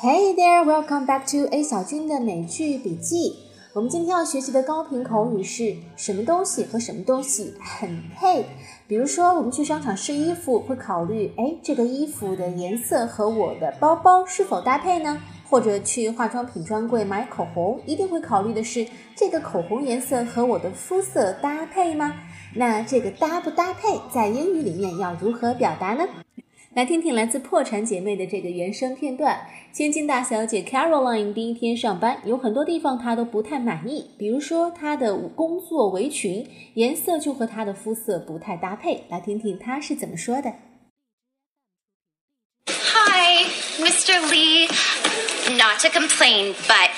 Hey there, welcome back to A 小军的美剧笔记。我们今天要学习的高频口语是什么东西和什么东西很配。比如说，我们去商场试衣服，会考虑，哎，这个衣服的颜色和我的包包是否搭配呢？或者去化妆品专柜买口红，一定会考虑的是，这个口红颜色和我的肤色搭配吗？那这个搭不搭配，在英语里面要如何表达呢？来听听来自《破产姐妹》的这个原声片段。千金大小姐 Caroline 第一天上班，有很多地方她都不太满意，比如说她的工作围裙颜色就和她的肤色不太搭配。来听听她是怎么说的。Hi, Mr. Lee. Not to complain, but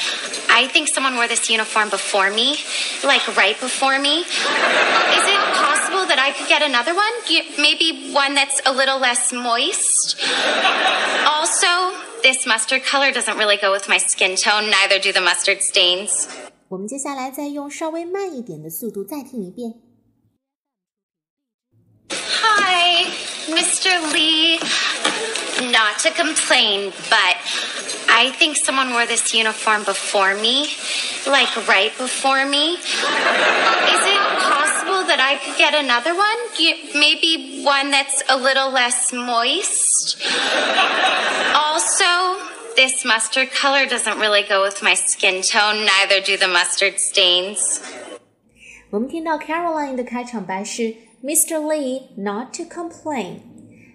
I think someone wore this uniform before me, like right before me. Is it possible that I could get another one? Maybe one that's a little less moist? Also, this mustard color doesn't really go with my skin tone, neither do the mustard stains. 我们接下来再用稍微慢一点的速度再听一遍。Hi, Mr. Lee. Not to complain, but I think someone wore this uniform before me, like right before me. Is it possible that I could get another one? Maybe one that's a little less moist? Also, this mustard color doesn't really go with my skin tone, neither do the mustard stains. 我们听到 Caroline 的开场白是 Mr. Lee not to complain。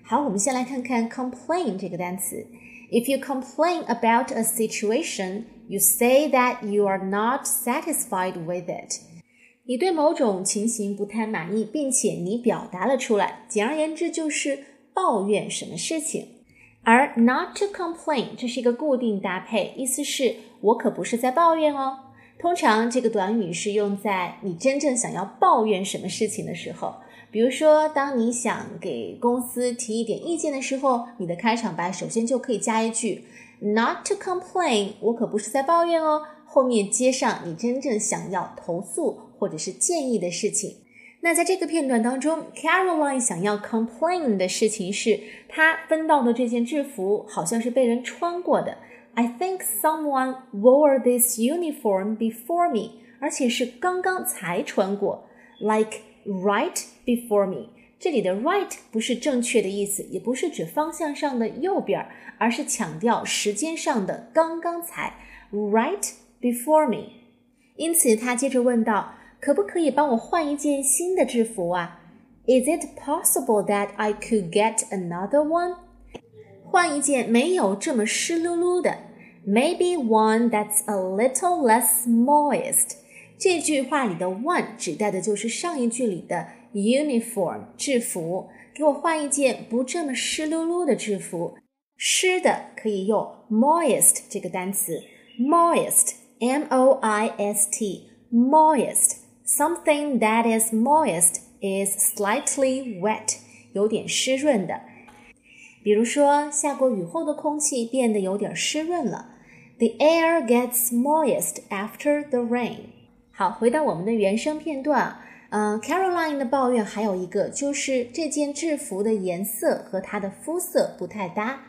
好，我们先来看看 complain 这个单词。if you complain about a situation, you say that you are not satisfied with it. 你对某种情形不太满意，并且你表达了出来。简而言之，就是抱怨什么事情。而 not to complain 这是一个固定搭配，意思是我可不是在抱怨哦。通常这个短语是用在你真正想要抱怨什么事情的时候。比如说，当你想给公司提一点意见的时候，你的开场白首先就可以加一句 “Not to complain”，我可不是在抱怨哦。后面接上你真正想要投诉或者是建议的事情。那在这个片段当中，Caroline 想要 complain 的事情是，她分到的这件制服好像是被人穿过的。I think someone wore this uniform before me，而且是刚刚才穿过，like。Right before me，这里的 right 不是正确的意思，也不是指方向上的右边，而是强调时间上的刚刚才。Right before me，因此他接着问道：“可不可以帮我换一件新的制服啊？”Is it possible that I could get another one？换一件没有这么湿漉漉的，Maybe one that's a little less moist。这句话里的 one 指代的就是上一句里的 uniform 制服。给我换一件不这么湿漉漉的制服。湿的可以用 moist 这个单词，moist，m o i s t，moist。 Something that is moist is slightly wet，有点湿润的。比如说，下过雨后的空气变得有点湿润了。The air gets moist after the rain。好，回到我们的原声片段。嗯，Caroline 的抱怨还有一个，就是这件制服的颜色和她的肤色不太搭。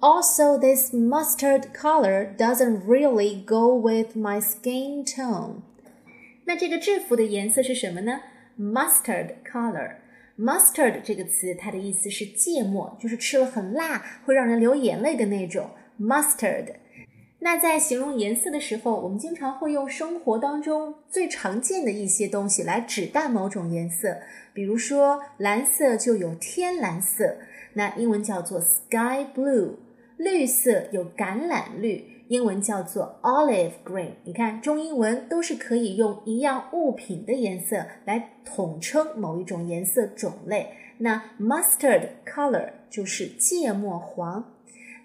Also, this mustard color doesn't really go with my skin tone。 那这个制服的颜色是什么呢？Mustard color。Mustard 这个词，它的意思是芥末，就是吃了很辣，会让人流眼泪的那种 mustard。那在形容颜色的时候，我们经常会用生活当中最常见的一些东西来指代某种颜色。比如说，蓝色就有天蓝色，那英文叫做 sky blue；绿色有橄榄绿，英文叫做 olive green。你看，中英文都是可以用一样物品的颜色来统称某一种颜色种类。那 mustard color 就是芥末黄。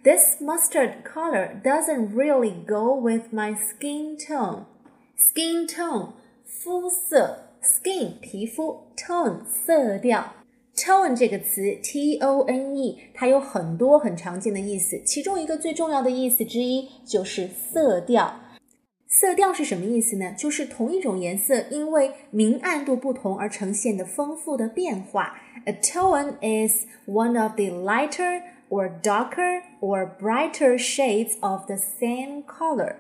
This mustard color doesn't really go with my skin tone. Skin tone 肤色，skin 皮肤，tone 色调。tone 这个词，t o n e，它有很多很常见的意思，其中一个最重要的意思之一就是色调。色调是什么意思呢？就是同一种颜色因为明暗度不同而呈现的丰富的变化。A tone is one of the lighter or darker or brighter shades of the same color。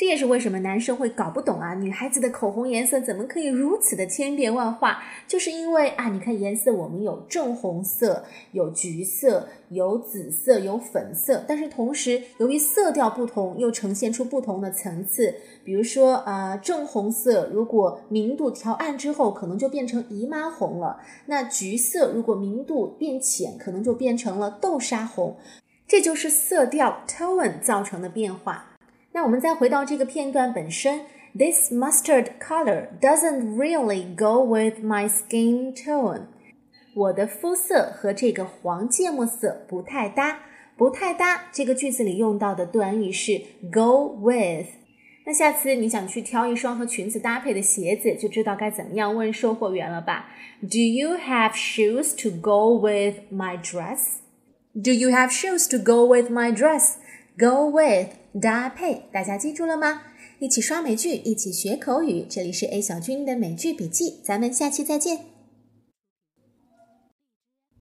这也是为什么男生会搞不懂啊，女孩子的口红颜色怎么可以如此的千变万化？就是因为啊，你看颜色，我们有正红色、有橘色、有紫色、有粉色，但是同时由于色调不同，又呈现出不同的层次。比如说啊，正红色如果明度调暗之后，可能就变成姨妈红了；那橘色如果明度变浅，可能就变成了豆沙红。这就是色调 tone 造成的变化。那我们再回到这个片段本身，This mustard color doesn't really go with my skin tone。我的肤色和这个黄芥末色不太搭，不太搭。这个句子里用到的短语是 go with。那下次你想去挑一双和裙子搭配的鞋子，就知道该怎么样问售货员了吧？Do you have shoes to go with my dress? Do you have shoes to go with my dress? Go with 搭配，大家记住了吗？一起刷美剧，一起学口语。这里是 A 小军的美剧笔记，咱们下期再见。